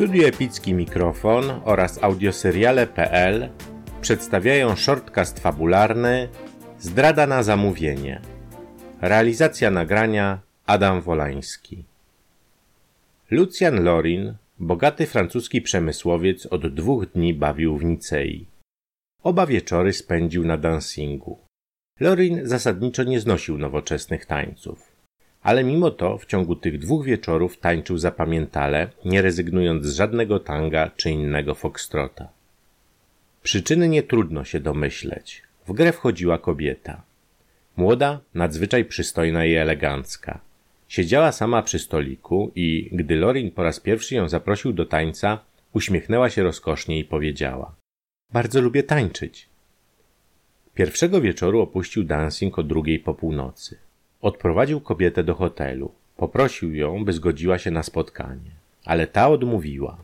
Studio Epicki Mikrofon oraz audioseriale.pl przedstawiają shortcast fabularny Zdrada na zamówienie. Realizacja nagrania Adam Wolański. Lucjan Lorin, bogaty francuski przemysłowiec, od dwóch dni bawił w Nicei. Oba wieczory spędził na dancingu. Lorin zasadniczo nie znosił nowoczesnych tańców. Ale mimo to w ciągu tych dwóch wieczorów tańczył zapamiętale, nie rezygnując z żadnego tanga czy innego foxtrota. Przyczyny nie trudno się domyśleć. W grę wchodziła kobieta. Młoda, nadzwyczaj przystojna i elegancka. Siedziała sama przy stoliku i, gdy Lorin po raz pierwszy ją zaprosił do tańca, uśmiechnęła się rozkosznie i powiedziała: Bardzo lubię tańczyć. Pierwszego wieczoru opuścił dancing o drugiej po północy. Odprowadził kobietę do hotelu. Poprosił ją, by zgodziła się na spotkanie, ale ta odmówiła.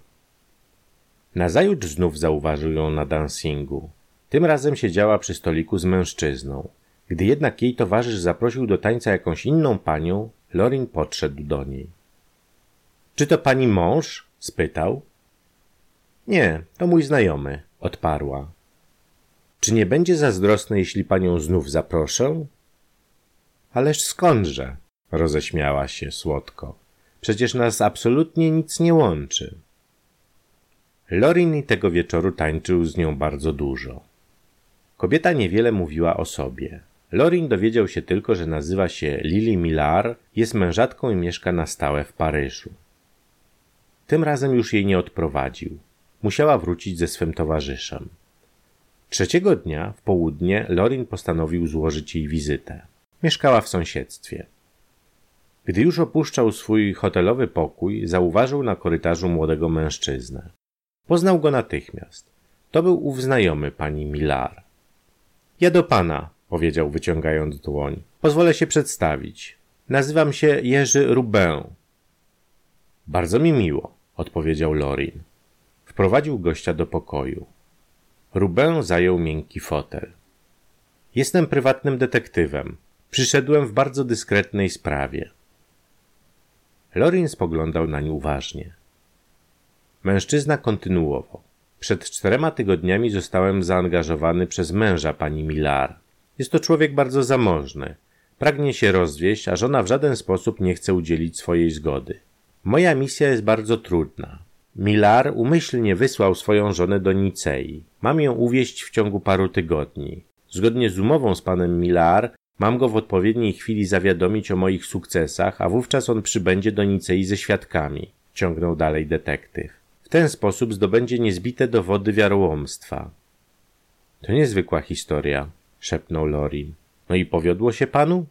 Nazajutrz znów zauważył ją na dancingu. Tym razem siedziała przy stoliku z mężczyzną. Gdy jednak jej towarzysz zaprosił do tańca jakąś inną panią, Lorin podszedł do niej. Czy to pani mąż? spytał. Nie, to mój znajomy, odparła. Czy nie będzie zazdrosny, jeśli panią znów zaproszę? Ależ skądże? roześmiała się słodko. Przecież nas absolutnie nic nie łączy. Lorin tego wieczoru tańczył z nią bardzo dużo. Kobieta niewiele mówiła o sobie. Lorin dowiedział się tylko, że nazywa się Lily Millar, jest mężatką i mieszka na stałe w Paryżu. Tym razem już jej nie odprowadził. Musiała wrócić ze swym towarzyszem. Trzeciego dnia, w południe, Lorin postanowił złożyć jej wizytę. Mieszkała w sąsiedztwie. Gdy już opuszczał swój hotelowy pokój, zauważył na korytarzu młodego mężczyznę. Poznał go natychmiast. To był ów znajomy pani Millar. Ja do pana, powiedział wyciągając dłoń. Pozwolę się przedstawić. Nazywam się Jerzy Rubin. Bardzo mi miło, odpowiedział Lorin. Wprowadził gościa do pokoju. Rubin zajął miękki fotel. Jestem prywatnym detektywem. Przyszedłem w bardzo dyskretnej sprawie. Lorin spoglądał nań uważnie. Mężczyzna kontynuował. Przed czterema tygodniami zostałem zaangażowany przez męża pani Millar. Jest to człowiek bardzo zamożny. Pragnie się rozwieść, a żona w żaden sposób nie chce udzielić swojej zgody. Moja misja jest bardzo trudna. Millar umyślnie wysłał swoją żonę do Nicei. Mam ją uwieść w ciągu paru tygodni. Zgodnie z umową z panem Millar, mam go w odpowiedniej chwili zawiadomić o moich sukcesach, a wówczas on przybędzie do Nicei ze świadkami, ciągnął dalej detektyw. W ten sposób zdobędzie niezbite dowody wiarołomstwa. To niezwykła historia, szepnął Lorin. No i powiodło się panu?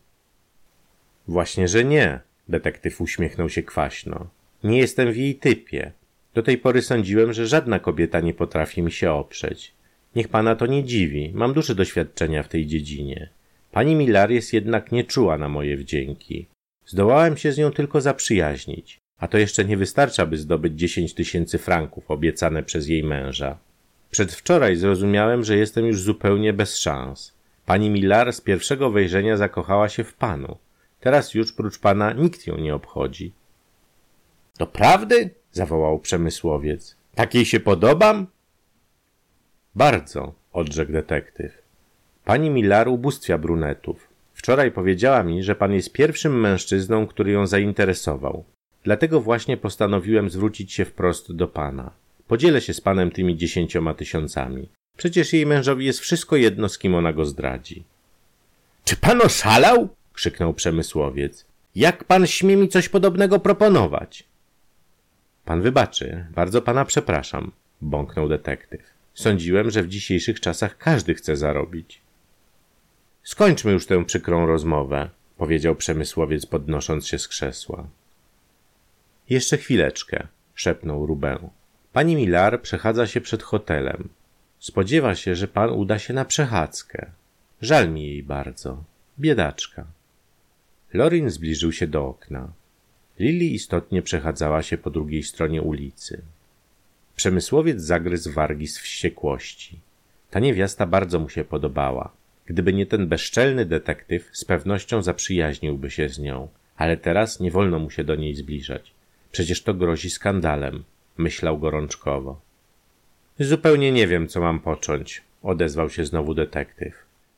Właśnie, że nie. Detektyw uśmiechnął się kwaśno. Nie jestem w jej typie. Do tej pory sądziłem, że żadna kobieta nie potrafi mi się oprzeć. Niech pana to nie dziwi. Mam duże doświadczenia w tej dziedzinie. Pani Millar jest jednak nieczuła na moje wdzięki. Zdołałem się z nią tylko zaprzyjaźnić. A to jeszcze nie wystarcza, by zdobyć dziesięć tysięcy franków obiecane przez jej męża. Przedwczoraj zrozumiałem, że jestem już zupełnie bez szans. Pani Millar z pierwszego wejrzenia zakochała się w panu. Teraz już prócz pana nikt ją nie obchodzi. To prawdy? zawołał przemysłowiec. Takiej się podobam? Bardzo, odrzekł detektyw. Pani Millar ubóstwia brunetów. Wczoraj powiedziała mi, że pan jest pierwszym mężczyzną, który ją zainteresował. Dlatego właśnie postanowiłem zwrócić się wprost do pana. Podzielę się z panem tymi dziesięcioma tysiącami. Przecież jej mężowi jest wszystko jedno, z kim ona go zdradzi. Czy pan oszalał? krzyknął przemysłowiec. Jak pan śmie mi coś podobnego proponować? Pan wybaczy, bardzo pana przepraszam, bąknął detektyw. Sądziłem, że w dzisiejszych czasach każdy chce zarobić. Skończmy już tę przykrą rozmowę, powiedział przemysłowiec, podnosząc się z krzesła. Jeszcze chwileczkę, szepnął Rubę. Pani Millar przechadza się przed hotelem. Spodziewa się, że pan uda się na przechadzkę. Żal mi jej bardzo. Biedaczka. Lorin zbliżył się do okna. Lili istotnie przechadzała się po drugiej stronie ulicy. Przemysłowiec zagryzł wargi z wściekłości. Ta niewiasta bardzo mu się podobała. Gdyby nie ten bezczelny detektyw, z pewnością zaprzyjaźniłby się z nią, ale teraz nie wolno mu się do niej zbliżać. Przecież to grozi skandalem. myślał gorączkowo. Zupełnie nie wiem, co mam począć, odezwał się znowu detektyw.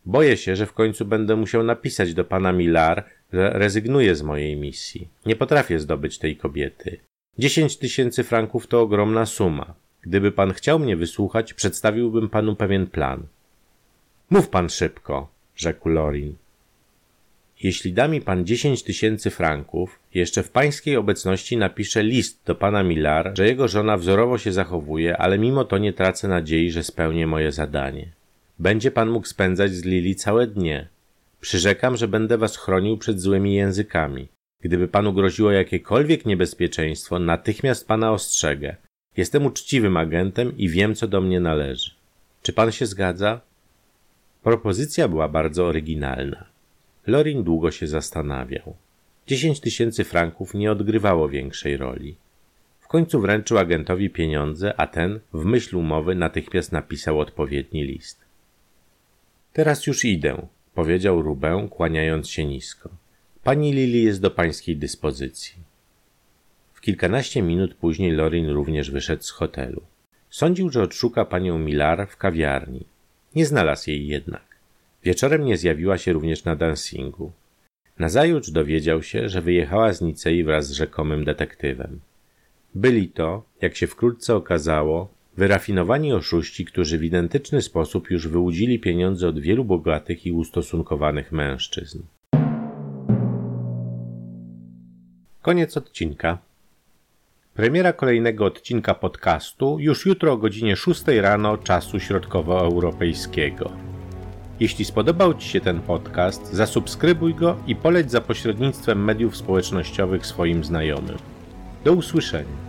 Boję się, że w końcu będę musiał napisać do pana Millar, że rezygnuję z mojej misji. Nie potrafię zdobyć tej kobiety. Dziesięć tysięcy franków to ogromna suma. Gdyby pan chciał mnie wysłuchać, przedstawiłbym panu pewien plan. Mów pan szybko, rzekł Lorin. Jeśli da mi pan dziesięć tysięcy franków, jeszcze w pańskiej obecności napiszę list do pana Millar, że jego żona wzorowo się zachowuje, ale mimo to nie tracę nadziei, że spełnię moje zadanie. Będzie pan mógł spędzać z Lili całe dnie. Przyrzekam, że będę was chronił przed złymi językami. Gdyby panu groziło jakiekolwiek niebezpieczeństwo, natychmiast pana ostrzegę. Jestem uczciwym agentem i wiem, co do mnie należy. Czy pan się zgadza? Propozycja była bardzo oryginalna. Lorin długo się zastanawiał. Dziesięć tysięcy franków nie odgrywało większej roli. W końcu wręczył agentowi pieniądze, a ten, w myśl umowy, natychmiast napisał odpowiedni list. Teraz już idę, powiedział Rubę, kłaniając się nisko. Pani Lili jest do pańskiej dyspozycji. W kilkanaście minut później Lorin również wyszedł z hotelu. Sądził, że odszuka panią Millar w kawiarni. Nie znalazł jej jednak. Wieczorem nie zjawiła się również na dancingu. Nazajutrz dowiedział się, że wyjechała z Nicei wraz z rzekomym detektywem. Byli to, jak się wkrótce okazało, wyrafinowani oszuści, którzy w identyczny sposób już wyłudzili pieniądze od wielu bogatych i ustosunkowanych mężczyzn. Koniec odcinka. Premiera kolejnego odcinka podcastu już jutro o godzinie 6 rano czasu środkowoeuropejskiego. Jeśli spodobał Ci się ten podcast, zasubskrybuj go i poleć za pośrednictwem mediów społecznościowych swoim znajomym. Do usłyszenia.